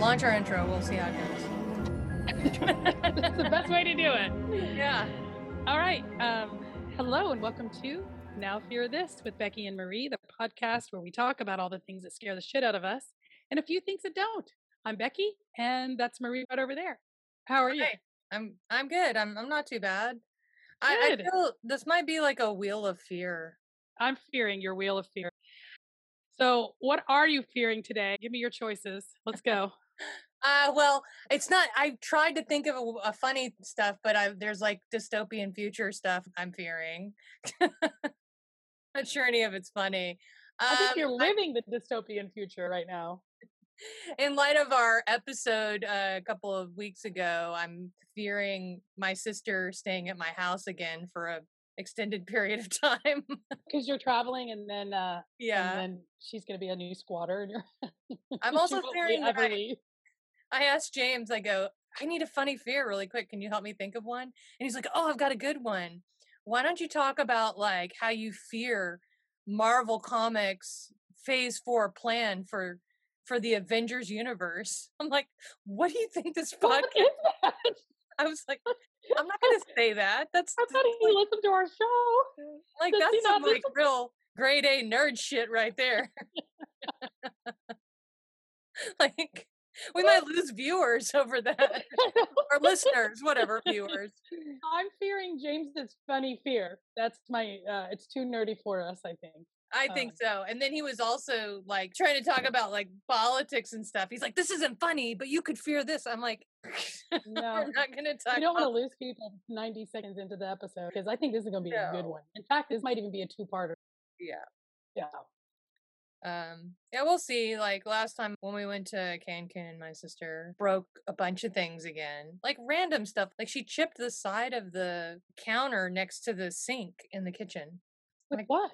Launch our intro. We'll see how it goes. That's the best way to do it. Yeah. All right. Um, hello and welcome to Now Fear This with Becky and Merie, the podcast where we talk about all the things that scare the shit out of us and a few things that don't. I'm Becky, and that's Merie right over there. How are you? I'm I'm good. I'm I'm not too bad. I, I feel this might be like a wheel of fear. I'm fearing your wheel of fear. So, what are you fearing today? Give me your choices. Let's go. Uh well, it's not. I tried to think of a, a funny stuff, but I there's like dystopian future stuff I'm fearing. not sure any of it's funny. I think Um, you're living the dystopian future right now. in light of our episode uh, a couple of weeks ago, I'm fearing my sister staying at my house again for a extended period of time. Because you're traveling and then uh yeah. and then she's gonna be a new squatter and you're I'm also fearing that I-. I asked James, I go, I need a funny fear really quick. Can you help me think of one? And he's like, Oh, I've got a good one. Why don't you talk about like how you fear Marvel Comics phase four plan for for the Avengers universe? I'm like, what do you think this podcast is? I was like, I'm not gonna say that. That's I thought he listened to our show. Mm, like does that's some like real grade A nerd shit right there. like we might lose viewers over that. or listeners, whatever viewers. I'm fearing James's funny fear. That's my. uh It's too nerdy for us. I think. I think so. And then he was also like trying to talk about like politics and stuff. He's like, "This isn't funny, but you could fear this." I'm like, No. "We're not gonna talk." We don't want to lose people 90 seconds into the episode because I think this is going to be a good one. In fact, this might even be a two-parter. Yeah. Yeah. Um, yeah, we'll see. Like last time when we went to Cancun, my sister broke a bunch of things again. Like random stuff. Like she chipped the side of the counter next to the sink in the kitchen. Like- what?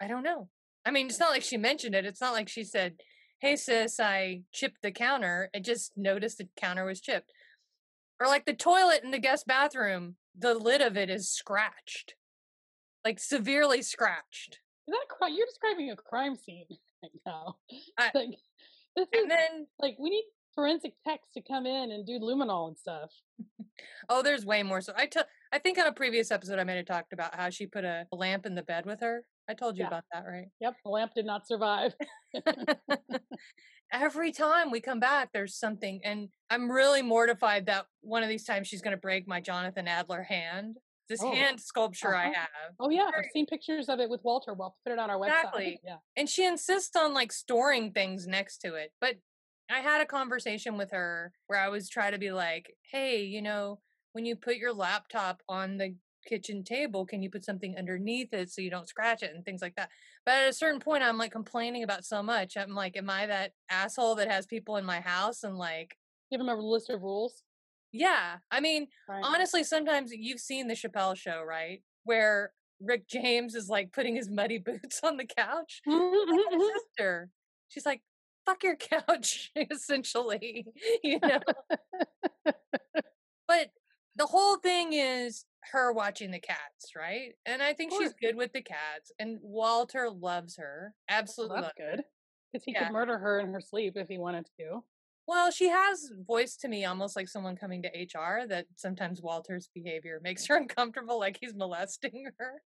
I don't know. I mean, it's not like she mentioned it. It's not like she said, Hey sis, I chipped the counter. I just noticed the counter was chipped. Or like the toilet in the guest bathroom, the lid of it is scratched. Like severely scratched. Is that crime? You're describing a crime scene right now. I- like, this is then like we need forensic techs to come in and do luminol and stuff. Oh, there's way more. So I took. I think on a previous episode I might have talked about how she put a lamp in the bed with her. I told you Yeah. about that, right? Yep, the lamp did not survive. Every time we come back, there's something, and I'm really mortified that one of these times she's going to break my Jonathan Adler hand. This Oh, hand sculpture I uh-huh. have, Oh yeah, I've seen pictures of it with Walter. We'll put it on our website. Exactly. Yeah. and she insists on like storing things next to it. But I had a conversation with her where I was trying to be like, "Hey, you know, when you put your laptop on the kitchen table, can you put something underneath it so you don't scratch it and things like that?" But at a certain point, I'm like complaining about so much. I'm like, "Am I that asshole that has people in my house and like?" Give them a list of rules. Yeah, I mean, Right. honestly, sometimes you've seen the Chappelle show, right? Where Rick James is like putting his muddy boots on the couch. Like sister. She's like, fuck your couch, essentially. You know? but the whole thing is her watching the cats, right? And I think she's good with the cats. And Walter loves her. Well, Absolutely. that's good. Because he Yeah. could murder her in her sleep if he wanted to. Well, she has voiced to me almost like someone coming to HR that sometimes Walter's behavior makes her uncomfortable, like he's molesting her.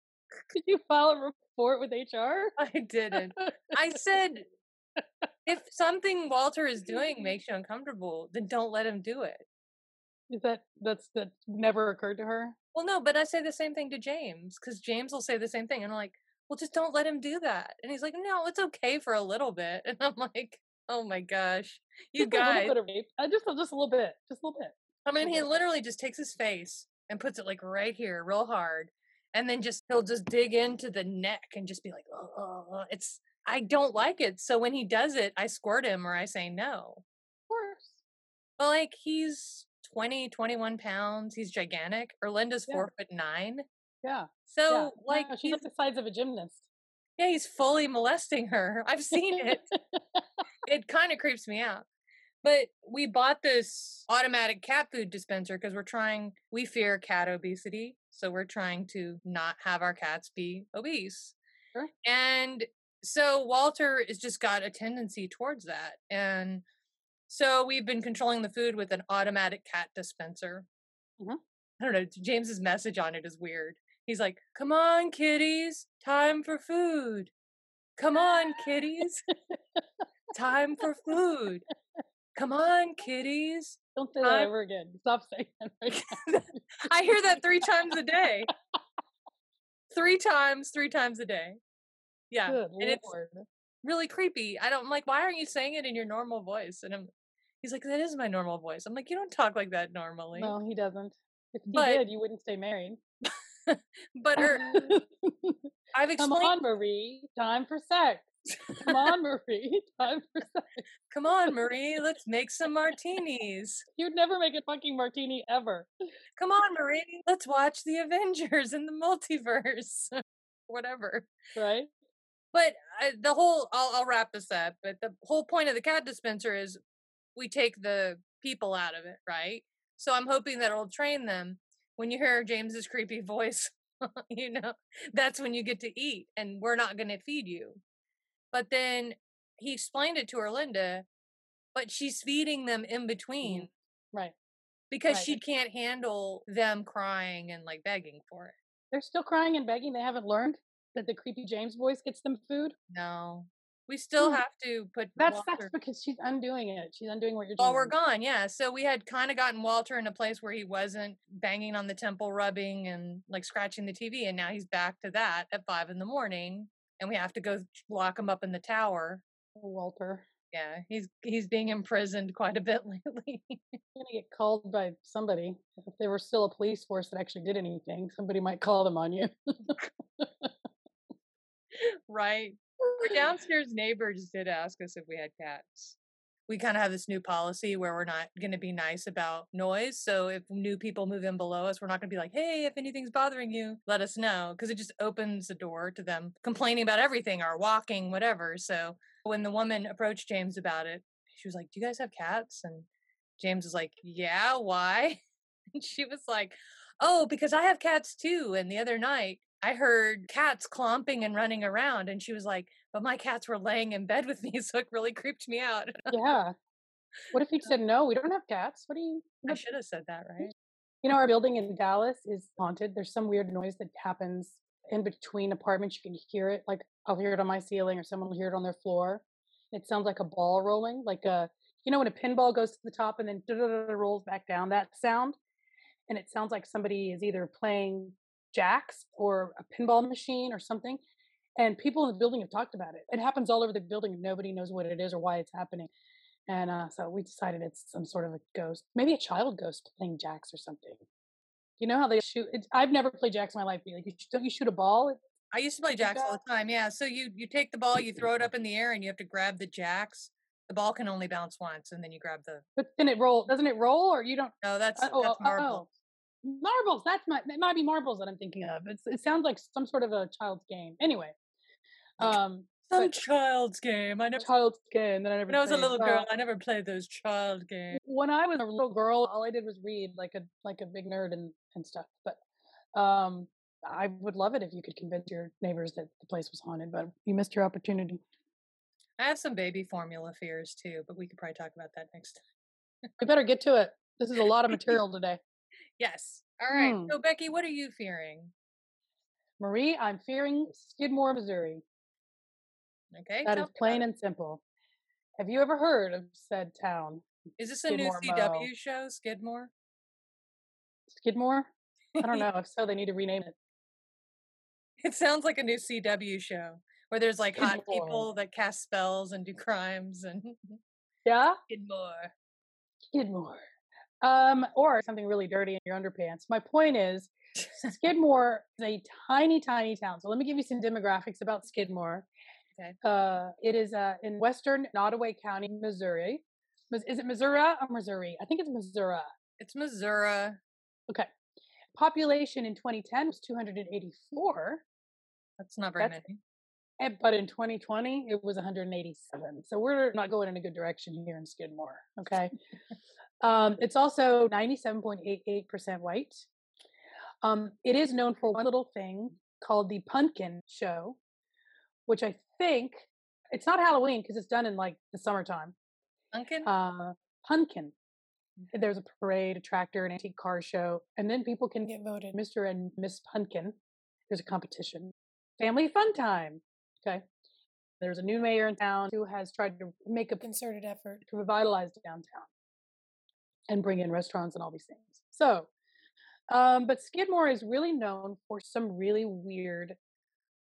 Did you file a report with HR? I didn't. I said, if something Walter is doing makes you uncomfortable, then don't let him do it. Is that that's that never occurred to her? Well, no, but I say the same thing to James because James will say the same thing. And I'm like, well, just don't let him do that. And he's like, no, it's okay for a little bit. And I'm like, oh my gosh, you Just a little guys. bit of rape. Uh, just a, just a little bit. Just a little bit. I mean, he literally just takes his face and puts it like right here, real hard. And then just, he'll just dig into the neck and just be like, oh, oh, oh." it's, I don't like it. So when he does it, I squirt him or I say no. Of course. But like, he's 20, 21 pounds. He's gigantic. Erlinda's Yeah. four foot nine. Yeah. So yeah. like, No, she's he's like the size of a gymnast. Yeah, he's fully molesting her. I've seen it. it kind of creeps me out. But we bought this automatic cat food dispenser because we're trying, we fear cat obesity. So we're trying to not have our cats be obese. Sure. And so Walter has just got a tendency towards that. And So we've been controlling the food with an automatic cat dispenser. Mhm. I don't know. James's message on it is weird. He's like, "Come on, kitties, time for food. Come on, kitties, time for food. Come on, kitties." Don't say that I'm- ever again. Stop saying that. I hear that three times a day. Three times, three times a day. Yeah, Good and it's really creepy. I don't I'm like. Why aren't you saying it in your normal voice? And I'm. He's like, that is my normal voice. I'm like, you don't talk like that normally. No, he doesn't. If he But- did, you wouldn't stay married. But er, I've explained. Come on, Merie. Time for sex. Come on, Merie. Time for sex. Come on, Merie. Let's make some martinis. You'd never make a fucking martini ever. Come on, Merie. Let's watch the Avengers in the multiverse. Whatever. Right? But uh, the whole, I'll, I'll wrap this up. But the whole point of the cat dispenser is we take the people out of it, right? So I'm hoping that it'll train them. When you hear James's creepy voice, you know, that's when you get to eat, and we're not going to feed you. But then he explained it to her, Linda, but she's feeding them in mm-hmm. between Right. because Right. she can't handle them crying and like begging for it. They're still crying and begging. They haven't learned that the creepy James voice gets them food. No, we still Mm. have to put That's Walter- that's because she's undoing it. She's undoing what you're doing. while we're gone. Yeah, so we had kind of gotten Walter in a place where he wasn't banging on the temple, rubbing and like scratching the TV, and now he's back to that at five in the morning, and we have to go lock him up in the tower. Walter. Yeah, he's he's being imprisoned quite a bit lately. You're gonna get called by somebody. If there were still a police force that actually did anything, somebody might call them on you. right. Our downstairs neighbor just did ask us if we had cats. We kind of have this new policy where we're not going to be nice about noise. So if new people move in below us, we're not going to be like, hey, if anything's bothering you, let us know. Because it just opens the door to them complaining about everything or walking, whatever. So when the woman approached James about it, she was like, do you guys have cats? And James was like, yeah, why? And she was like, oh, because I have cats too. And the other night, I heard cats clomping and running around, and she was like, "But my cats were laying in bed with me, so it really creeped me out." yeah. What if he said no? We don't have cats. What do you? I should have said that, hmm? right? You know, our building in Dallas is haunted. There's some weird noise that happens in between apartments. You can hear it. Like I'll hear it on my ceiling, or someone will hear it on their floor. It sounds like a ball rolling, like a you know when a pinball goes to the top and then rolls back down. That sound, and it sounds like somebody is either playing jacks or a pinball machine or something. And people in the building have talked about it. It happens all over the building, and nobody knows what it is or why it's happening. And uh, so we decided it's some sort of a ghost, maybe a child ghost playing jacks or something. You know how they shoot? It's, I've never played jacks in my life. Like, you, don't you shoot a ball? I used to play jacks all the time. Yeah, so you you take the ball, you throw it up in the air, and you have to grab the jacks. The ball can only bounce once, and then you grab the. But then it roll. Doesn't it roll? Or you don't? No, that's Uh, oh, that's oh, oh. Marbles. That's my. It might be marbles that I'm thinking of. It's, it sounds like some sort of a child's game. Anyway, um, Some but- child's game. I never. child's game that I never. When I was a little girl, I never played those child games. when I was a little girl, all I did was read like a like a big nerd and and stuff. But um, I would love it if you could convince your neighbors that the place was haunted. But you missed your opportunity. I have some baby formula fears too, but we could probably talk about that next time. We better get to it. This is a lot of material today. Yes. All right. Hmm. So Becky, what are you fearing? Merie, I'm fearing Skidmore, Missouri. Okay. That is plain and simple. Have you ever heard of said town? Is this a new CW Mo. show, Skidmore? Skidmore? I don't know. If so, they need to rename it. It sounds like a new CW show where there's like hot people that cast spells and do crimes and Yeah? Skidmore. Skidmore. Um, or something really dirty in your underpants. My point is, Skidmore is a tiny, tiny town. So let me give you some demographics about Skidmore. Okay. Uh, it is uh, in western Nodaway County, Missouri. Is it Missouri or Missouri? I think it's Missouri. It's Missouri. Okay. Population in 2010 was 284, That's not very That's- many. and- but in 2020 it was 187. So we're not going in a good direction here in Skidmore. Okay. um, it's also 97.88% white. Um, it is known for one little thing called the Pumpkin Show, which I think it's not Halloween because it's done in like the summertime. Pumpkin? Uh, Punkin. There's a parade, a tractor, an antique car show, and then people can Get voted. Mr. and Miss Punkin. There's a competition. Family fun time. Okay. There's a new mayor in town who has tried to make a Concerted effort. to revitalize downtown and bring in restaurants and all these things. So, um, but Skidmore is really known for some really weird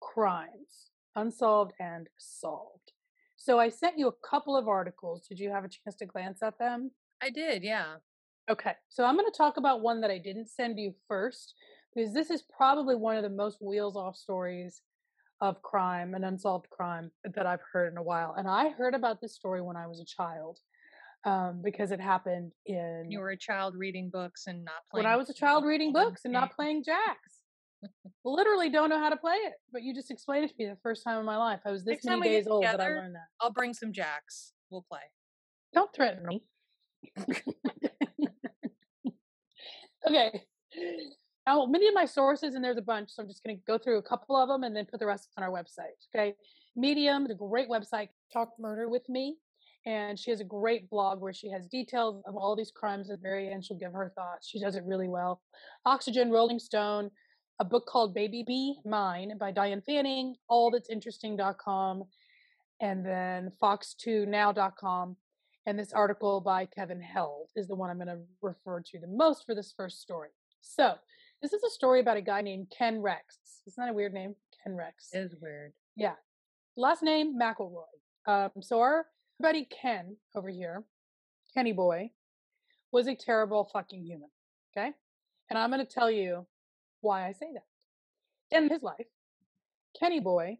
crimes, unsolved and solved. So I sent you a couple of articles. Did you have a chance to glance at them? I did, yeah. Okay, so I'm going to talk about one that I didn't send you first because this is probably one of the most wheels off stories of crime and unsolved crime uh, that I've heard in a while. And I heard about this story when I was a child um, because it happened in You were a child reading books and not playing. when I was a child reading mm-hmm, books and mm-hmm. not playing jacks. Literally don't know how to play it, but you just explained it to me the first time in my life. I was this Next many days old that I learned that. I'll bring some jacks. We'll play. Don't threaten me. okay. Now, many of my sources, and there's a bunch, so I'm just going to go through a couple of them and then put the rest on our website. Okay. Medium, the great website, Talk murder. with me. And she has a great blog where she has details of all these crimes. At the very end, she'll give her thoughts. She does it really well. Oxygen, Rolling Stone, a book called Baby Be Mine by Diane Fanning, allthat'sinteresting.com, and then fox2now.com. And this article by Kevin Held is the one I'm going to refer to the most for this first story. So, this is a story about a guy named Ken Rex. Isn't that a weird name? Ken Rex. Is weird. Yeah. Last name McElroy. Um, so our buddy Ken over here, Kenny Boy, was a terrible fucking human. Okay. And I'm going to tell you why I say that. In his life, Kenny Boy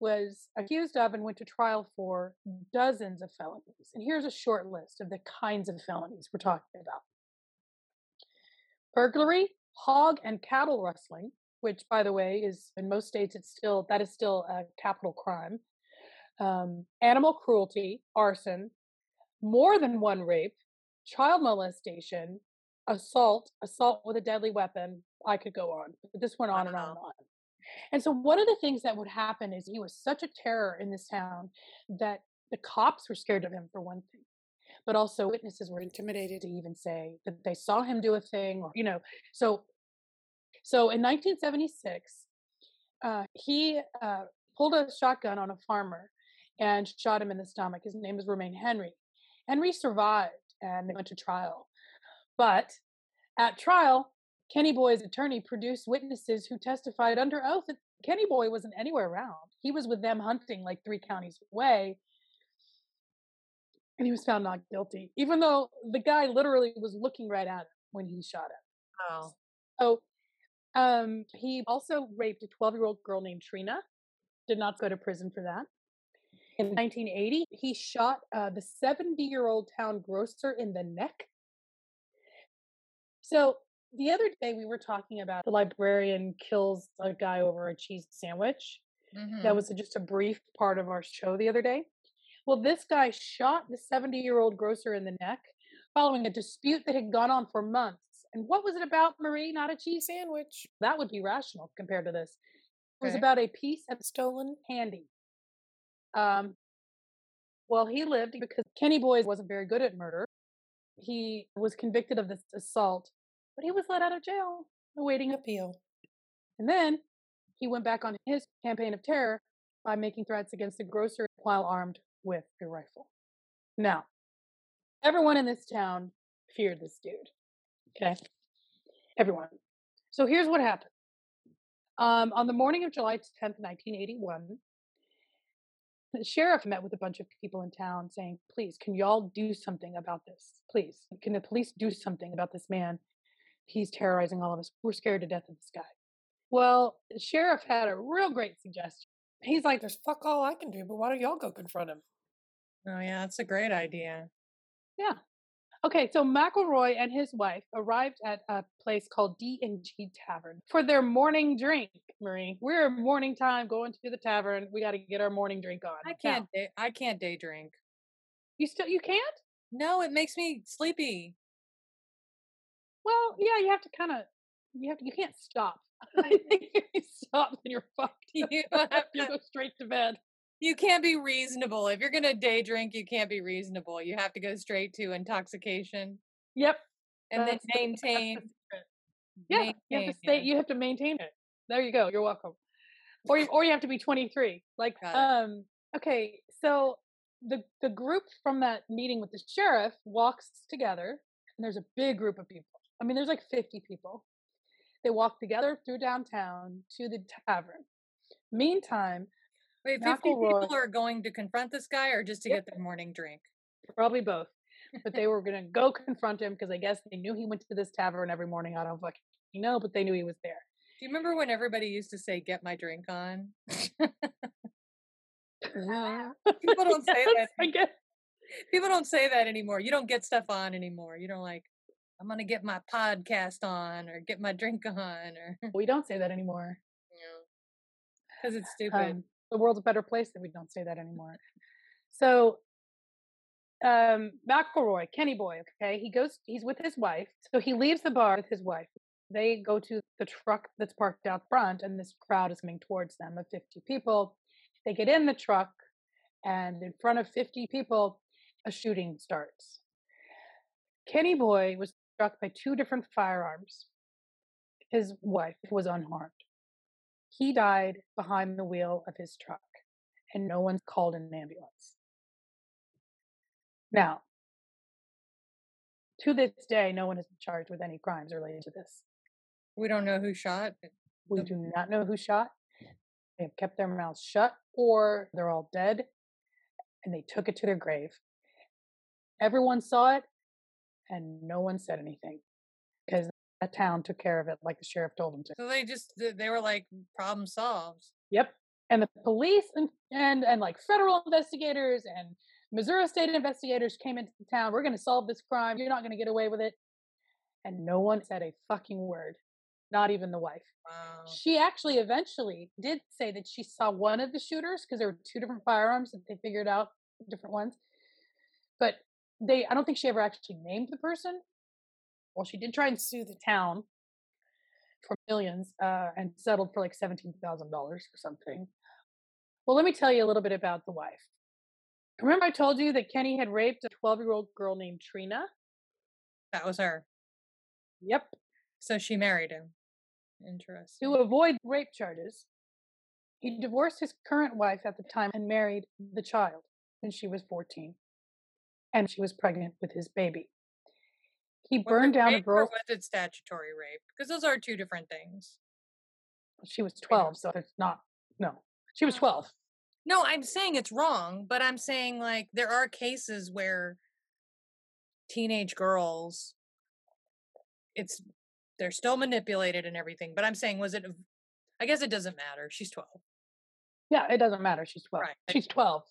was accused of and went to trial for dozens of felonies. And here's a short list of the kinds of felonies we're talking about burglary, hog and cattle rustling, which by the way is in most states it's still that is still a capital crime um, animal cruelty arson more than one rape child molestation assault assault with a deadly weapon i could go on but this went on and on and on and so one of the things that would happen is he was such a terror in this town that the cops were scared of him for one thing but also witnesses were intimidated to even say that they saw him do a thing or you know so so in 1976, uh, he uh, pulled a shotgun on a farmer and shot him in the stomach. His name is Romaine Henry. Henry survived and they went to trial. But at trial, Kenny Boy's attorney produced witnesses who testified under oath that Kenny Boy wasn't anywhere around. He was with them hunting like three counties away. And he was found not guilty, even though the guy literally was looking right at him when he shot him. Oh. So um, he also raped a 12 year old girl named Trina, did not go to prison for that. In 1980, he shot uh, the 70 year old town grocer in the neck. So the other day, we were talking about the librarian kills a guy over a cheese sandwich. Mhm. That was just a brief part of our show the other day. Well, this guy shot the 70 year old grocer in the neck following a dispute that had gone on for months. And what was it about, Merie? Not a cheese Sandwich. that would be rational compared to this. It was Okay. about a piece of Stolen. candy. Um, well, he lived because Kenny Boy wasn't very good at murder. He was convicted of this assault, but he was let out of jail awaiting Appeal. and then he went back on his campaign of terror by making threats against the grocer while armed with a rifle. Now, everyone in this town feared this dude. Okay. Everyone. So here's what happened. Um, on the morning of July 10th, 1981, the sheriff met with a bunch of people in town saying, please, can y'all do something about this? Please, can the police do something about this man? He's terrorizing all of us. We're scared to death of this guy. Well, the sheriff had a real great suggestion. He's like, There's fuck all I can do, but why don't y'all go confront him? Oh yeah, that's a great idea. yeah. Okay, so McElroy and his wife arrived at a place called D and G Tavern for their morning drink. Merie, we're in morning time going to the tavern. We got to get our morning drink on. I can't. Day, I can't day drink. you still you can't? No, it makes me sleepy. Well, yeah, you have to kind of you have to you can't stop. I think if you stop, then you're fucked. You have to go straight to bed. you can't be reasonable. If you're gonna day drink, you can't be reasonable. You have to go straight to intoxication Yep. and then that's the- that's the maintain. Yeah, you have to stay. You have to maintain it. There you go. You're welcome. Or you, or you have to be 23. Like, um, okay. So the the group from that meeting with the sheriff walks together, and there's a big group of people. I mean, there's like 50 people. They walk together through downtown to the tavern. Meantime, Wait, 50 McElroy- people are going to confront this guy or just to Yep. get their morning drink? probably both, but they were gonna go confront him because I guess they knew he went to this tavern every morning. I don't fucking know, but they knew he was there. Do you remember when everybody used to say, get my drink on? People don't say that. I guess. People don't say that anymore. You don't get stuff on anymore. You don't like, I'm going to get my podcast on or get my drink on or, We don't say that anymore. because it's stupid. Um, the world's a better place that we don't say that anymore. So, um, McElroy, Kenny Boy, okay, he goes, he's with his wife. So he leaves the bar with his wife. They go to the truck that's parked out front, and this crowd is coming towards them of 50 people. They get in the truck, and in front of 50 people, a shooting starts. Kenny Boy was struck by two different firearms. His wife was unharmed. He died behind the wheel of his truck, and no one called an ambulance. Now, to this day, no one has been charged with any crimes related to this. we don't know who shot. We do not know who shot. They have kept their mouths shut, or they're all dead, and they took it to their grave. Everyone saw it, and no one said anything because that town took care of it like the sheriff told them to. So they just they were like, mm, problem solved. Yep. And the police and, and and like federal investigators and Missouri state investigators came into the town. We're going to solve this crime. You're not going to get away with it. And no one said a fucking word, not even the wife. Wow. She actually eventually did say that she saw one of the shooters because there were two different firearms that they figured out different ones. But they, I don't think she ever actually named the person. Well, she did try and sue the town for millions uh, and settled for like seventeen thousand dollars or something. Well, let me tell you a little bit about the wife. Remember, I told you that Kenny had raped a twelve-year-old girl named Trina. That was her. Yep. So she married him. Interesting. To avoid rape charges, he divorced his current wife at the time and married the child when she was 14. And she was pregnant with his baby. He Was burned down or girl's. was it statutory rape? Because those are two different things. She was 12, so it's not. No, she was 12. No, I'm saying it's wrong, but I'm saying like there are cases where teenage girls it's they're still manipulated and everything, but I'm saying was it I guess it doesn't matter. She's 12. Yeah, it doesn't matter. She's 12. Right. She's 12.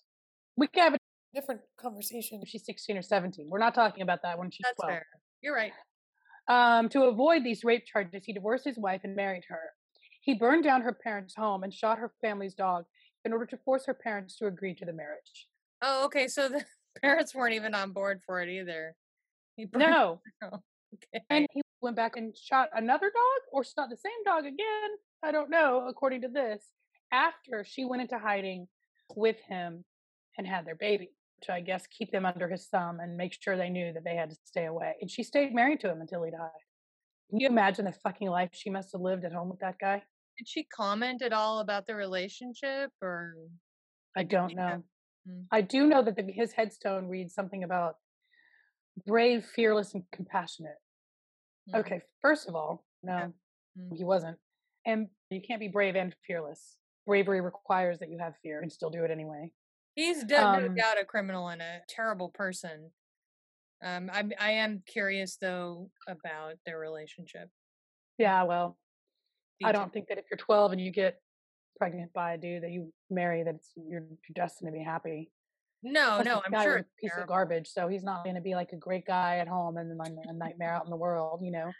We can have it Different conversation. if she's 16 or 17. We're not talking about that when she's That's 12. fair. You're right. Um, to avoid these rape charges, he divorced his wife and married her. He burned down her parents' home and shot her family's dog in order to force her parents to agree to the marriage. Oh, okay. So the parents weren't even on board for it either. He burned- No. okay. And he went back and shot another dog or shot the same dog again. I don't know, according to this, after she went into hiding with him and had their baby to, I guess, keep them under his thumb and make sure they knew that they had to stay away. And she stayed married to him until he died. Can you imagine the fucking life she must have lived at home with that guy? Did she comment at all about the relationship or I don't know. Mm. I do know that the, his headstone reads something about brave, fearless, and compassionate. Mm. Okay, first of all, no, Yeah. Mm. he wasn't. And you can't be brave and fearless. Bravery requires that you have fear and still do it anyway. He's de- no Um, doubt a criminal and a terrible person. Um, I'm I am curious though about their relationship. Yeah, well, I don't think that if you're 12 and you get pregnant by a dude that you marry, that it's, you're, destined to be happy. No, Plus, no, I'm sure it's a piece of garbage, so he's not going to be like a great guy at home and then a nightmare out in the world, you know.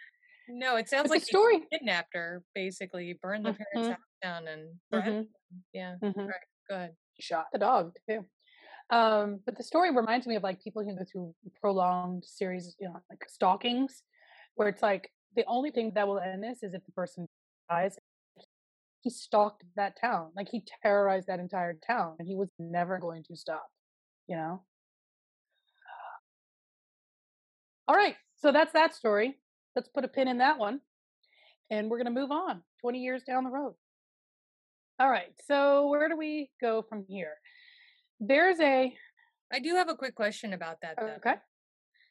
No, it sounds But like he story. kidnapped her. Basically, he burned the parents' Mhm. house down and them. Yeah, Mhm. right. Go ahead. Shot the dog too. Um, but the story reminds me of like people who go through prolonged series, you know, like stalkings, where it's like the only thing that will end this is if the person dies. he stalked that town. Like he terrorized that entire town and he was never going to stop, you know? All right. So that's that story. Let's put a pin in that one. And we're going to move on 20 years down the road. All right. So where do we go from here? There's a. I do have a quick question about that. Though. Okay.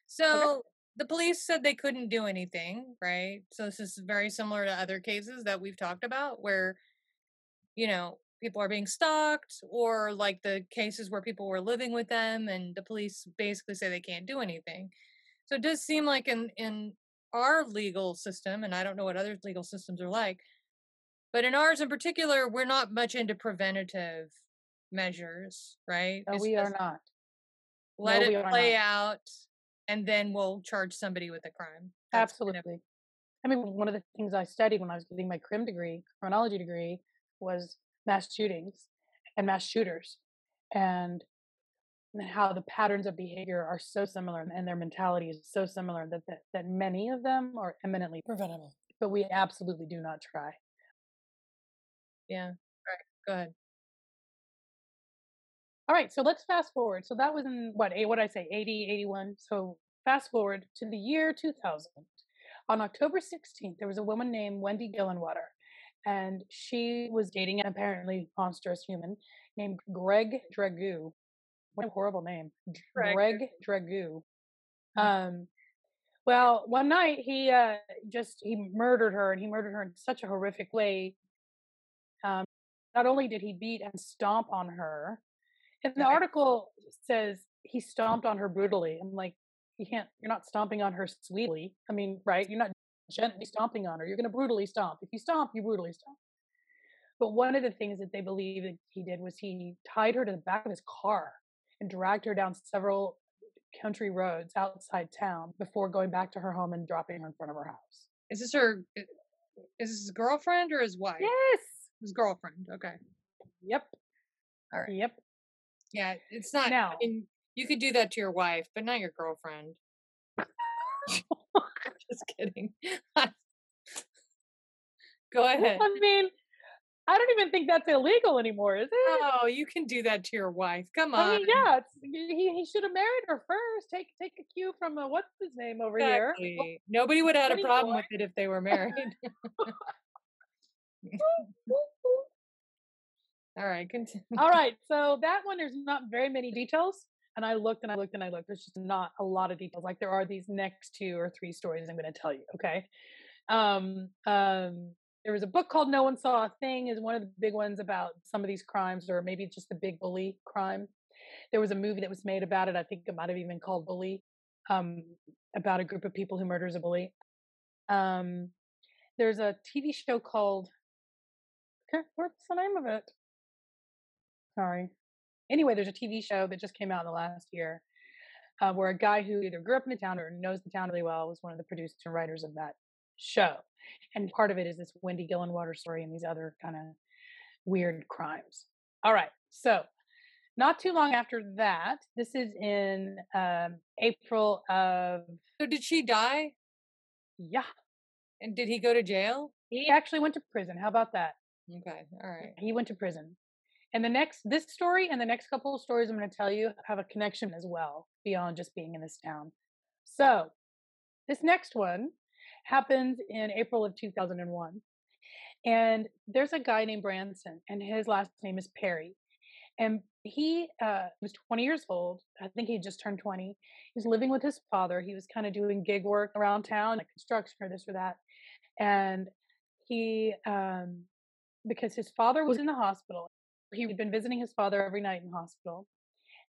So the police said they couldn't do anything, right? So this is very similar to other cases that we've talked about where, you know, people are being stalked or like the cases where people were living with them and the police basically say they can't do anything. So it does seem like in in our legal system, and I don't know what other legal systems are like, but in ours in particular, we're not much into preventative measures, right? No, we are not. Let No, it play out, and then we'll charge somebody with a crime. That's kind of- Absolutely. I mean, one of the things I studied when I was getting my crim degree, criminology degree, was mass shootings and mass shooters, and and how the patterns of behavior are so similar and their mentality is so similar that that, that many of them are eminently, Preventable. but we absolutely do not try. Yeah. Right. Go ahead. All right, so let's fast forward. So that was in what, eight, what did I say, 80, 81. So fast forward to the year 2000. On October 16th, there was a woman named Wendy Gillenwater, and she was dating an apparently monstrous human named Greg Dragoo. What a horrible name. Greg Dragoo. Um, well, one night he uh, just he murdered her, and he murdered her in such a horrific way. Not only did he beat and stomp on her, and the article says he stomped on her brutally. I'm like, you can't. You're not stomping on her sweetly. I mean, right? You're not gently stomping on her. You're going to brutally stomp. If you stomp, you brutally stomp. But one of the things that they believe that he did was he tied her to the back of his car and dragged her down several country roads outside town before going back to her home and dropping her in front of her house. Is this her? Is this his girlfriend or his wife? Yes. His girlfriend. Okay. Yep. All right. Yep. Yeah, it's not. Now- I mean, you could do that to your wife, but not your girlfriend. Just kidding. Go ahead. I mean, I don't even think that's illegal anymore, is it? Oh, you can do that to your wife. Come on. I mean, yeah, it's, he he should have married her first. Take take a cue from uh, what's his name over here. Nobody would have had a problem with it if they were married. All right, continue. All right, so that one there's not very many details, and I looked and I looked and I looked. There's just not a lot of details like there are these next two or three stories I'm going to tell you. Okay, um, um, there was a book called No One Saw a Thing is one of the big ones about some of these crimes, or maybe just the big bully crime. There was a movie that was made about it. I think it might have even called Bully, um, about a group of people who murders a bully. Um, there's a TV show called. Okay, what's the name of it? Sorry. Anyway, there's a TV show that just came out in the last year uh, where a guy who either grew up in the town or knows the town really well was one of the producers and writers of that show. And part of it is this Wendy Gillenwater story and these other kind of weird crimes. All right. So, not too long after that, this is in um, April of, So did she die? yeah, And did he go to jail? he actually went to prison. How about that? Okay, all right. He went to prison. And the next, this story and the next couple of stories I'm going to tell you have a connection as well beyond just being in this town. So, this next one happens in April of 2001. And there's a guy named Branson, and his last name is Perry. And he uh, was 20 years old. I think he just turned 20. He was living with his father. He was kind of doing gig work around town, like construction or this or that. And he, um, because his father was in the hospital, he had been visiting his father every night in hospital.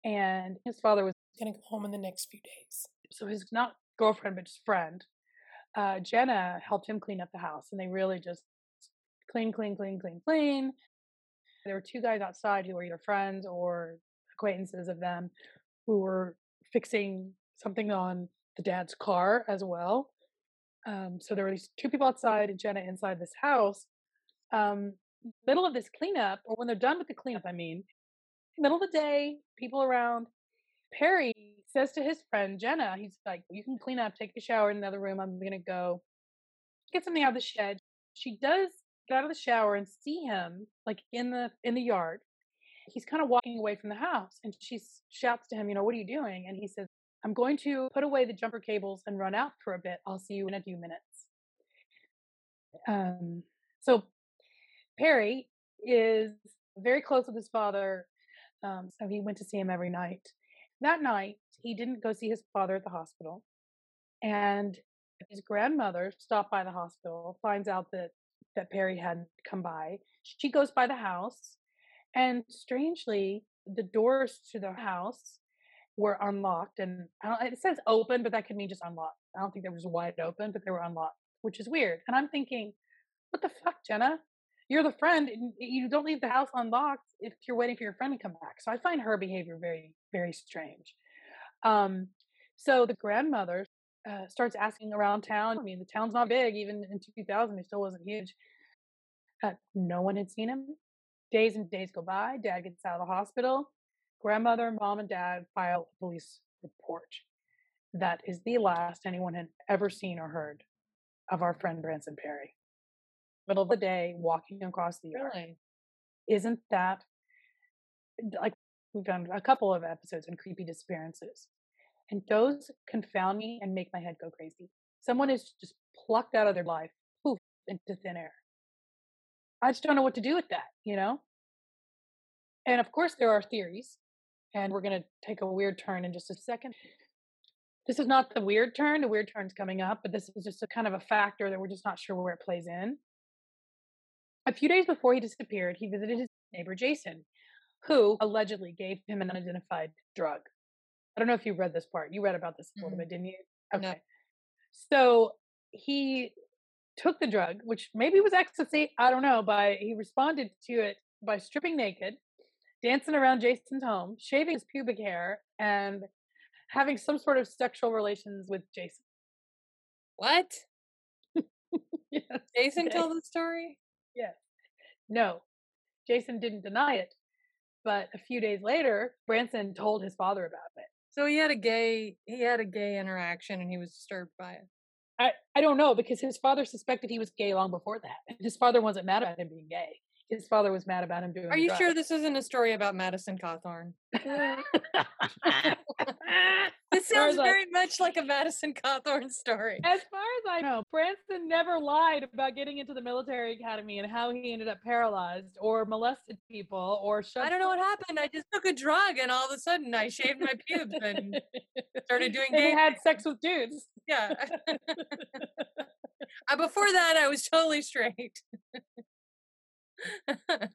And his father was gonna go home in the next few days. so his not girlfriend but just friend uh jenna helped him clean up the house and they really just clean clean clean clean clean there were two guys outside who were either friends or acquaintances of them who were fixing something on the dad's car as well um so there were these two people outside and jenna inside this house um middle of this cleanup or when they're done with the cleanup i mean middle of the day people around Perry says to his friend Jenna, he's like, You can clean up, take a shower in another room. I'm going to go get something out of the shed. She does get out of the shower and see him like in the in the yard. He's kind of walking away from the house, and she shouts to him, "You know, what are you doing?" And he says, "I'm going to put away the jumper cables and run out for a bit. I'll see you in a few minutes." Um, so Perry is very close with his father, um, so he went to see him every night. That night, he didn't go see his father at the hospital, and his grandmother stopped by the hospital, finds out that that Perry hadn't come by. She goes by the house, and strangely, the doors to the house were unlocked. And it says open, but that could mean just unlocked. I don't think they were just wide open, but they were unlocked, which is weird. And I'm thinking, what the fuck, Jenna? You're the friend. and You don't leave the house unlocked if you're waiting for your friend to come back. So I find her behavior very, very strange. Um, so the grandmother uh, starts asking around town. I mean, the town's not big. Even in 2000, it still wasn't huge. Uh, no one had seen him. Days and days go by. Dad gets out of the hospital. Grandmother, mom, and dad file a police report. That is the last anyone had ever seen or heard of our friend Branson Perry. Middle of the day, walking across the yard. Really? Isn't that like we've done a couple of episodes on creepy disappearances? And those confound me and make my head go crazy. Someone is just plucked out of their life, poof, into thin air. I just don't know what to do with that, you know? And of course, there are theories, and we're going to take a weird turn in just a second. This is not the weird turn, the weird turn's coming up, but this is just a kind of a factor that we're just not sure where it plays in. A few days before he disappeared, he visited his neighbor Jason, who allegedly gave him an unidentified drug. I don't know if you read this part. You read about this a little mm-hmm. bit, didn't you? Okay. No. So he took the drug, which maybe was ecstasy, I don't know, but he responded to it by stripping naked, dancing around Jason's home, shaving his pubic hair, and having some sort of sexual relations with Jason. What? yes. Jason okay. told the story? Yes. No. Jason didn't deny it. But a few days later, Branson told his father about it. So he had a gay he had a gay interaction and he was disturbed by it. I, I don't know because his father suspected he was gay long before that. His father wasn't mad about him being gay. His father was mad about him doing. Are you drugs. sure this isn't a story about Madison Cawthorn? this sounds very I, much like a Madison Cawthorn story. As far as I know, Branson never lied about getting into the military academy and how he ended up paralyzed or molested people or shut. I don't know what happened. I just took a drug and all of a sudden I shaved my pubes and started doing. And had sex with dudes. Yeah. before that, I was totally straight. I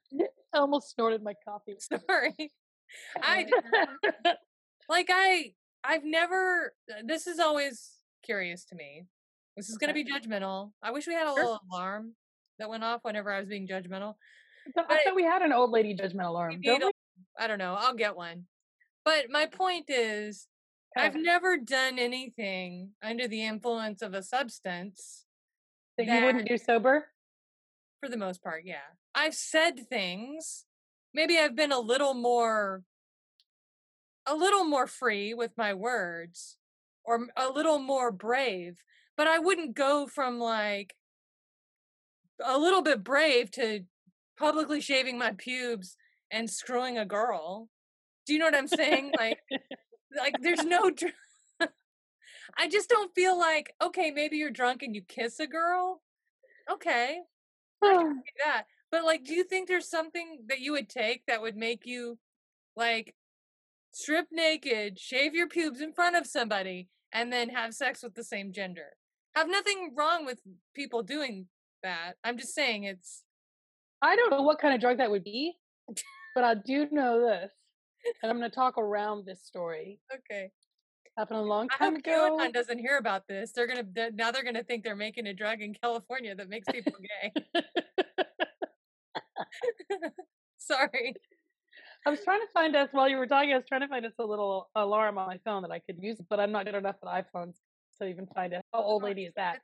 almost snorted my coffee. Sorry. I like I I've never uh, this is always curious to me. This is going to be judgmental. I wish we had a sure. little alarm that went off whenever I was being judgmental. I thought, I thought we had an old lady judgment alarm. Don't we? I don't know. I'll get one. But my point is I've never done anything under the influence of a substance that, that you wouldn't do sober? For the most part, yeah. I've said things. Maybe I've been a little more a little more free with my words or a little more brave, but I wouldn't go from like a little bit brave to publicly shaving my pubes and screwing a girl. Do you know what I'm saying? Like like there's no dr- I just don't feel like okay, maybe you're drunk and you kiss a girl. Okay. I can do that. But like, do you think there's something that you would take that would make you like strip naked, shave your pubes in front of somebody, and then have sex with the same gender? Have nothing wrong with people doing that. I'm just saying it's. I don't know what kind of drug that would be, but I do know this, and I'm going to talk around this story. Okay. Happened a long time I ago. doesn't hear about this. They're gonna they're, now they're gonna think they're making a drug in California that makes people gay. Sorry. I was trying to find us while you were talking. I was trying to find us a little alarm on my phone that I could use, but I'm not good enough at iPhones to even find it. How old oh, lady is that?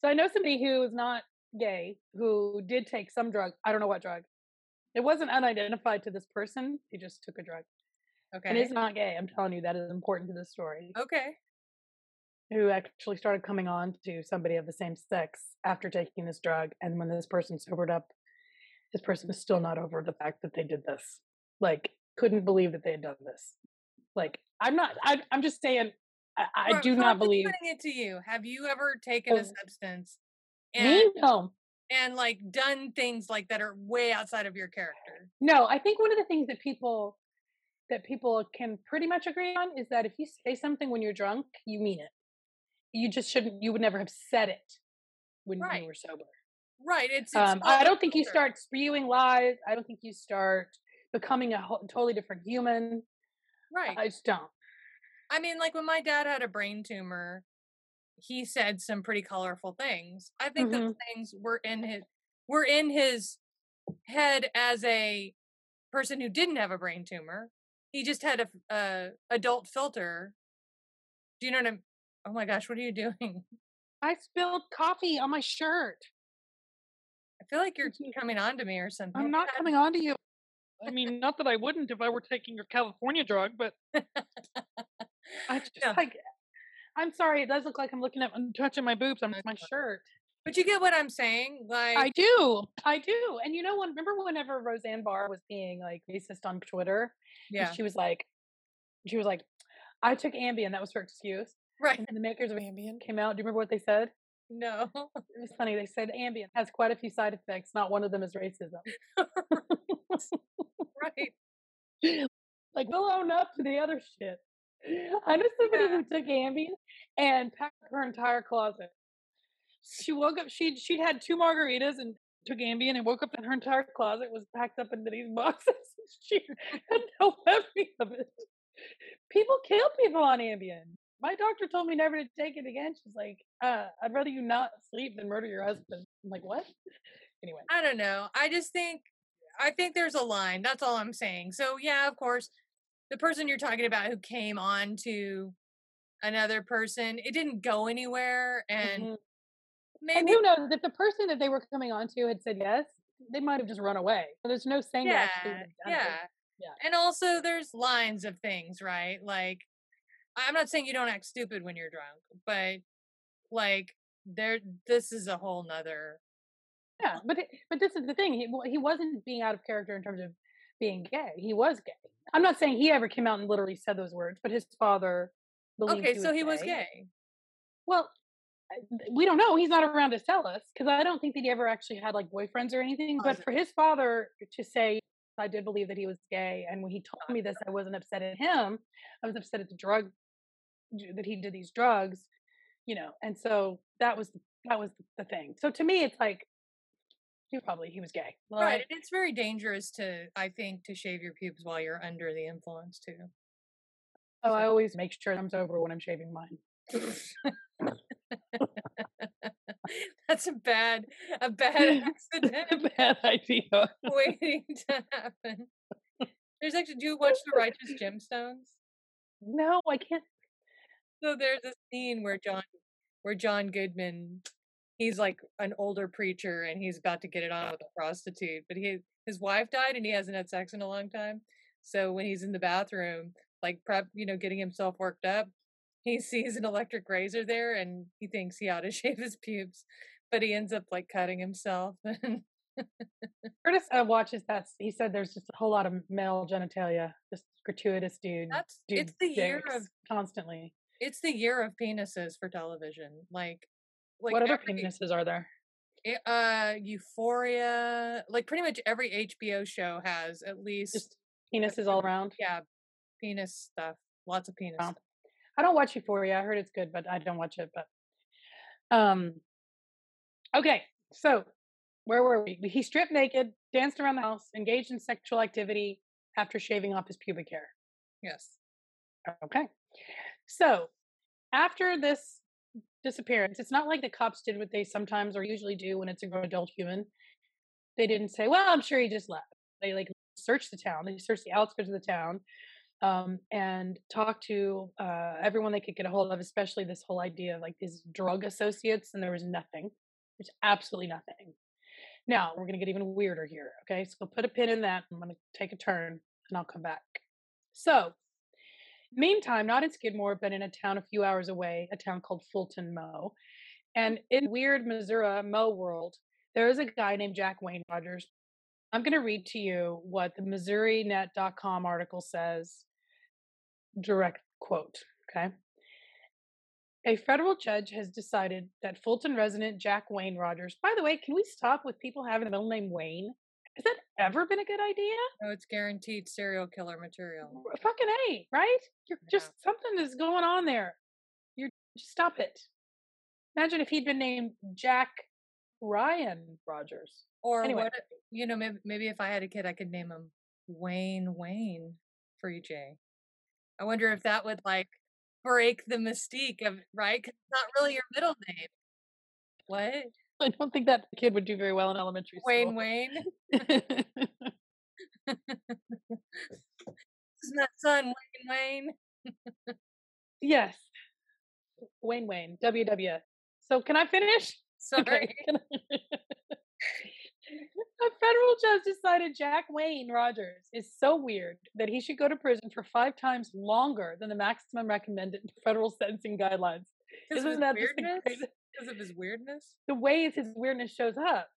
So I know somebody who is not gay who did take some drug. I don't know what drug. It wasn't unidentified to this person. He just took a drug. Okay. And is not gay. I'm telling you, that is important to the story. Okay. who actually started coming on to somebody of the same sex after taking this drug. And when this person sobered up, this person is still not over the fact that they did this. Like, couldn't believe that they had done this. Like, I'm not, I, I'm just saying, I, I do not believe. putting it to you. Have you ever taken a Oh. substance and Me? No. and like done things like that are way outside of your character? No, I think one of the things that people that people can pretty much agree on is that if you say something when you're drunk, you mean it. You just shouldn't. You would never have said it when Right. you were sober. Right. It's, it's Um, I don't think you start spewing lies. I don't think you start becoming a whole, totally different human. right. I just don't. I mean, like when my dad had a brain tumor, he said some pretty colorful things. I think those Mm-hmm. things were in his were in his head as a person who didn't have a brain tumor. He just had a, a adult filter. Do you know what I'm? Oh my gosh, what are you doing? I spilled coffee on my shirt. I feel like you're coming on to me or something. I'm not coming on to you. I mean, not that I wouldn't if I were taking your California drug, but I just Yeah. like. I'm sorry. It does look like I'm looking at I'm touching my boobs on That's my shirt. But you get what I'm saying, like I do. I do. And you know what? Remember whenever Roseanne Barr was being like racist on Twitter? Yeah, She was like, she was like, I took Ambien. That was her excuse. right. And the makers of Ambien. came out. Do you remember what they said? No, It was funny. They said Ambien has quite a few side effects. Not one of them is racism. right. like we'll own up to the other shit. I know somebody Yeah. who took Ambien and packed her entire closet. She woke up. She she'd had two margaritas and took Ambien and woke up and her entire closet was packed up into these boxes. she had no memory of it. People kill people on Ambien. My doctor told me never to take it again. She's like, uh, I'd rather you not sleep than murder your husband. I'm like, what? Anyway. I don't know. I just think I think there's a line. That's all I'm saying. So yeah, of course, the person you're talking about who came on to another person, it didn't go anywhere and Mhm. maybe And who knows if the person that they were coming on to had said yes, they might have just run away. So there's no saying yeah, actually would have done it. yeah. Yeah. And also there's lines of things, right? Like I'm not saying you don't act stupid when you're drunk, but like there this is a whole nother Yeah, but it, but this is the thing. He he wasn't being out of character in terms of being gay. He was gay. I'm not saying he ever came out and literally said those words, but his father believed Okay, so he was gay. Well, we don't know. He's not around to tell us because I don't think that he ever actually had like boyfriends or anything. But for his father to say, I did believe that he was gay, and when he told me this, I wasn't upset at him. I was upset at the drug that he did these drugs, you know. And so that was that was the thing. So to me, it's like he probably he was gay, Right. And it's very dangerous to I think to shave your pubes while you're under the influence too. Oh, I always make sure I'm sober when I'm shaving mine. That's a bad a bad accident a Bad idea. waiting to happen. There's actually do you watch the Righteous Gemstones? No, I can't. So there's a scene where John where John Goodman he's like an older preacher and he's about to get it on with a prostitute, but he his wife died and he hasn't had sex in a long time. So when he's in the bathroom, like prep, you know, getting himself worked up, he sees an electric razor there and he thinks he ought to shave his pubes, but he ends up like cutting himself. Curtis uh, watches that. He said there's just a whole lot of male genitalia, just gratuitous dude. That's dude it's the year of constantly. It's the year of penises for television. Like like what other every- penises are there? it- uh euphoria like pretty much every hbo show has at least Just penises all around. yeah penis stuff lots of penis Wow. stuff. I don't watch Euphoria. I heard it's good, but I don't watch it. But um, okay. So where were we? He stripped naked, danced around the house, engaged in sexual activity after shaving off his pubic hair. yes Okay. So after this disappearance, it's not like the cops did what they sometimes or usually do when it's a grown adult human. They didn't say, well, I'm sure he just left. They like searched the town. They searched the outskirts of the town um, and talked to uh, everyone they could get a hold of, especially this whole idea of like these drug associates. And there was nothing. There's absolutely nothing. Now we're going to get even weirder here. Okay. So put a pin in that. I'm going to take a turn and I'll come back. So Meantime, not in Skidmore, but in a town a few hours away, a town called Fulton, Mo. And mm. in weird Missouri Mo world, there is a guy named Jack Wayne Rogers. I'm going to read to you what the MissouriNet.com article says. Direct quote. Okay. A federal judge has decided that Fulton resident Jack Wayne Rogers, by the way, can we stop with people having a middle name Wayne? Has that ever been a good idea? No, it's guaranteed serial killer material. Fucking A, right? You're Yeah. just something is going on there. You're just stop it. Imagine if he'd been named Jack Ryan Rogers. Or Anyway. what? You know, maybe maybe if I had a kid, I could name him Wayne Wayne for EJ. I wonder if that would like break the mystique of right. 'Cause it's not really your middle name. What? I don't think that kid would do very well in elementary Wayne school. Wayne. This is my son, Wayne Wayne. yes. Wayne Wayne. WW. So can I finish? Sorry. I- A federal judge decided Jack Wayne Rogers is so weird that he should go to prison for five times longer than the maximum recommended federal sentencing guidelines. Because of his Isn't that just weirdness. greatest- Because of his weirdness. the way his weirdness shows up.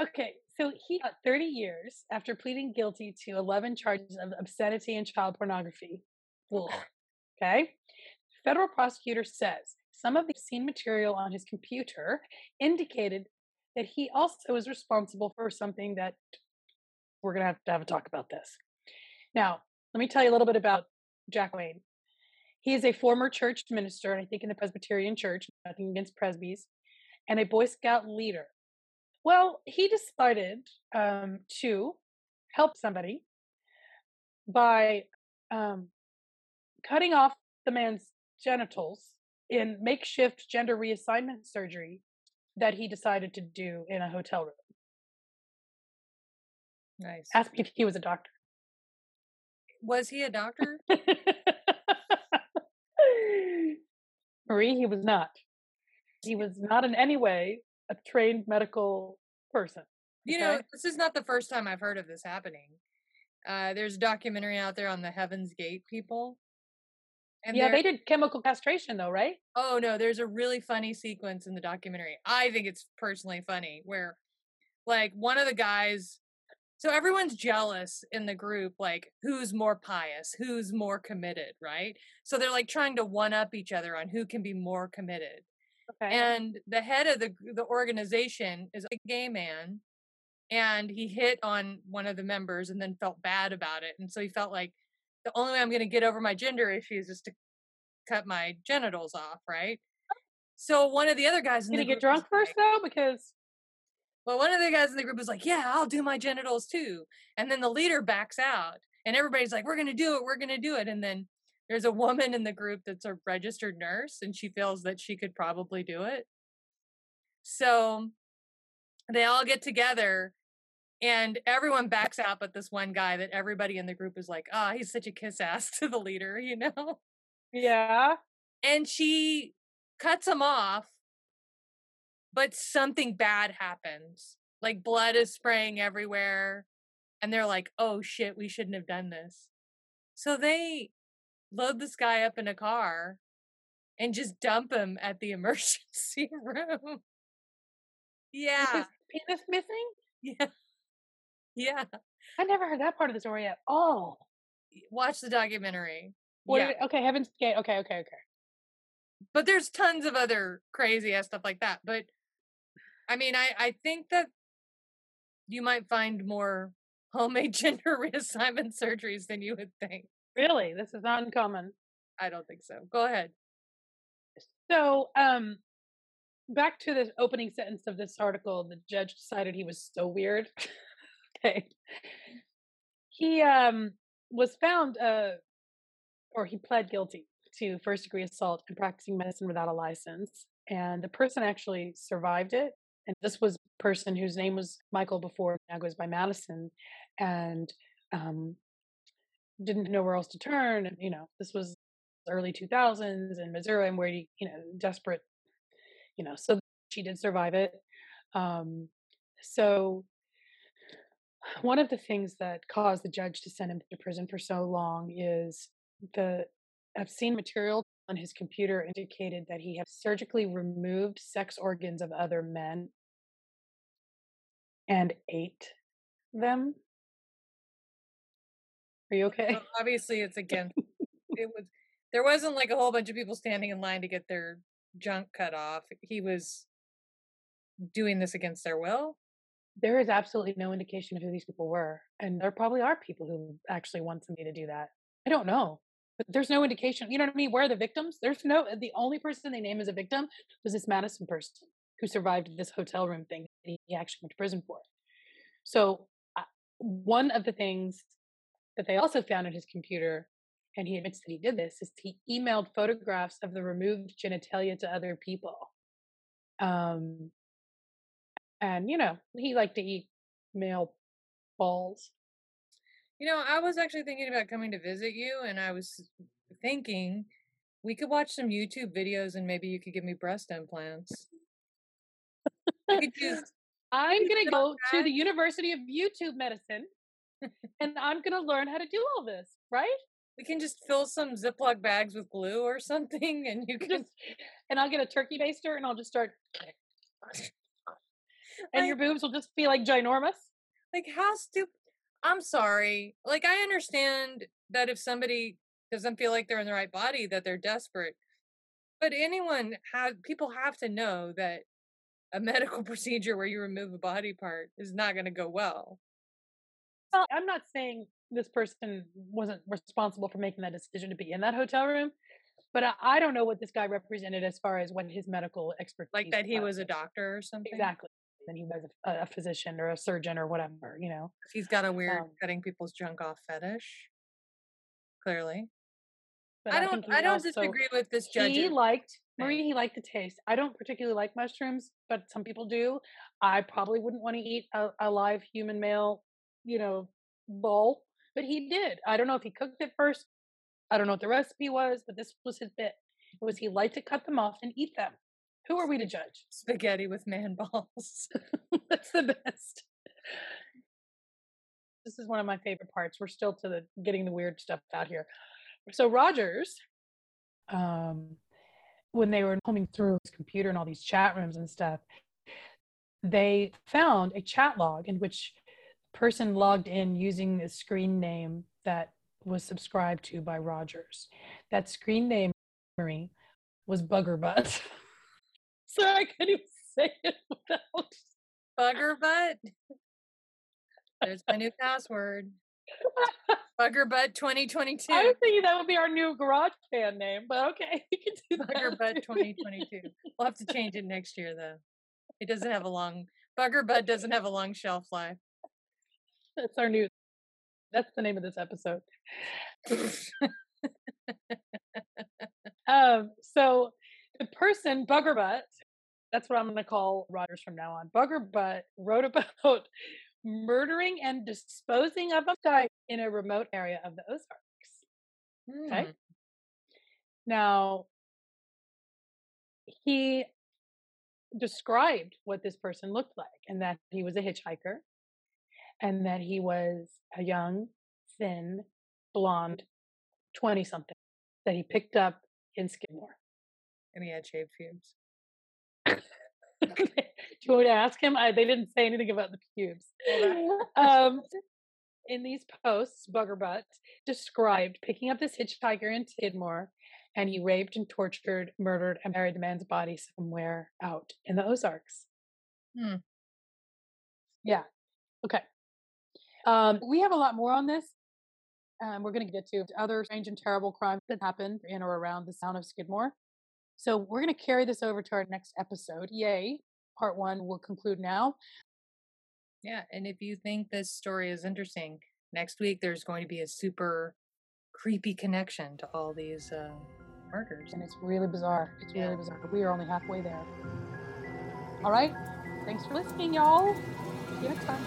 Okay, so he got 30 years after pleading guilty to 11 charges of obscenity and child pornography. Ugh. Okay. Federal prosecutor says some of the scene material on his computer indicated that he also was responsible for something that we're going to have to have a talk about this. Now, let me tell you a little bit about Jack Wayne. He is a former church minister, I think in the Presbyterian Church, nothing against Presbys, and a Boy Scout leader. Well, he decided um, to help somebody by um, cutting off the man's genitals in makeshift gender reassignment surgery that he decided to do in a hotel room. Nice. Ask me if he was a doctor. Was he a doctor? Merie, he was not. He was not in any way a trained medical person. You know, this is not the first time I've heard of this happening. Uh, there's a documentary out there on the Heaven's Gate people. And yeah, they did chemical castration though, right? Oh no, there's a really funny sequence in the documentary. I think it's personally funny where like one of the guys so everyone's jealous in the group like who's more pious, who's more committed, right? So they're like trying to one up each other on who can be more committed. Okay. And the head of the the organization is a gay man and he hit on one of the members and then felt bad about it. And so he felt like the only way I'm going to get over my gender issues is to cut my genitals off, right? Oh. So one of the other guys Did he get drunk first like- though? Because well, one of the guys in the group was like, "Yeah, I'll do my genitals too," and then the leader backs out, and everybody's like, "We're gonna do it, we're gonna do it," and then there's a woman in the group that's a registered nurse, and she feels that she could probably do it. So they all get together, and everyone backs out, but this one guy that everybody in the group is like, "Ah, he's such a kiss ass to the leader," you know. yeah, and she cuts him off but something bad happens like blood is spraying everywhere and they're like oh shit we shouldn't have done this so they load this guy up in a car and just dump him at the emergency room yeah his penis missing? yeah yeah I never heard that part of the story at all. watch the documentary What? yeah it- okay, Heaven's Gate. Okay, okay, okay. but there's tons of other crazy ass stuff like that but i mean i i think that you might find more homemade gender reassignment surgeries than you would think Really, this is uncommon. i don't think so go ahead So, um, back to the opening sentence of this article, the judge decided he was so weird. okay. He um was found uh or he pled guilty to first degree assault and practicing medicine without a license. And the person actually survived it. And this was a person whose name was Michael before now goes by Madison and um didn't know where else to turn. And, you know, this was early 2000s in Missouri and where he, you know, desperate, you know, so she did survive it. Um, so one of the things that caused the judge to send him to prison for so long is the obscene material on his computer indicated that he had surgically removed sex organs of other men and ate them. Are you okay? So obviously, it's against. it was. There wasn't like a whole bunch of people standing in line to get their junk cut off. He was doing this against their will. There is absolutely no indication of who these people were, and there probably are people who actually want somebody to do that. I don't know, but there's no indication. You know what I mean? Where are the victims? There's no. The only person they name as a victim was this Madison person who survived this hotel room thing. That he actually went to prison for. So uh, one of the things that they also found in his computer, and he admits that he did this, is he emailed photographs of the removed genitalia to other people. Um, and you know, he liked to eat male balls. You know, I was actually thinking about coming to visit you, and I was thinking we could watch some YouTube videos, and maybe you could give me breast implants. I I'm going to go to the University of YouTube Medicine and I'm going to learn how to do all this, right? We can just fill some Ziploc bags with glue or something and you can just, and I'll get a turkey baster and I'll just start and like, your boobs will just be like ginormous. Like how stupid I'm sorry. Like I understand that if somebody doesn't feel like they're in the right body that they're desperate. But anyone have people have to know that a medical procedure where you remove a body part is not going to go well. Well, I'm not saying this person wasn't responsible for making that decision to be in that hotel room, but I, I don't know what this guy represented as far as what his medical expertise. Like that he was a doctor or something. Exactly. Then he was a, a, physician or a surgeon or whatever, you know. He's got a weird um, cutting people's junk off fetish. Clearly. I don't. I, I don't also, disagree with this judge. He liked Merie, he liked the taste. I don't particularly like mushrooms, but some people do. I probably wouldn't want to eat a, a live human male, you know, bowl, but he did. I don't know if he cooked it first. I don't know what the recipe was, but this was his bit. It was he liked to cut them off and eat them. Who are we to judge? Spaghetti with man balls. That's the best. This is one of my favorite parts. We're still to the getting the weird stuff out here. So Rogers, um, when they were combing through his computer and all these chat rooms and stuff, they found a chat log in which the person logged in using a screen name that was subscribed to by Rogers. That screen name Merie, was Bugger Butt. so I couldn't even say it without Bugger Butt. There's my new password. Bugger Butt 2022. I was thinking that would be our new garage band name, but okay, can do Bugger Butt 2022. We'll have to change it next year, though. It doesn't have a long Bugger Butt doesn't have a long shelf life. That's our new. That's the name of this episode. um. So the person Bugger Butt. That's what I'm going to call Rogers from now on. Bugger Butt wrote about murdering and disposing of a guy in a remote area of the Ozarks. Mm. Okay. Now, he described what this person looked like and that he was a hitchhiker and that he was a young, thin, blonde 20 something that he picked up in Skidmore. And he had shaved pubes. okay you want to ask him? I, they didn't say anything about the pubes. um, in these posts, Bugger Butt described picking up this hitchhiker in Skidmore, and he raped and tortured, murdered, and buried the man's body somewhere out in the Ozarks. Hmm. Yeah. Okay. Um, we have a lot more on this. Um, we're going to get to other strange and terrible crimes that happened in or around the town of Skidmore. So we're going to carry this over to our next episode. Yay part one will conclude now. Yeah, and if you think this story is interesting, next week there's going to be a super creepy connection to all these uh, murders. And it's really bizarre. It's yeah. really bizarre. We are only halfway there. All right. Thanks for listening, y'all. See you next time.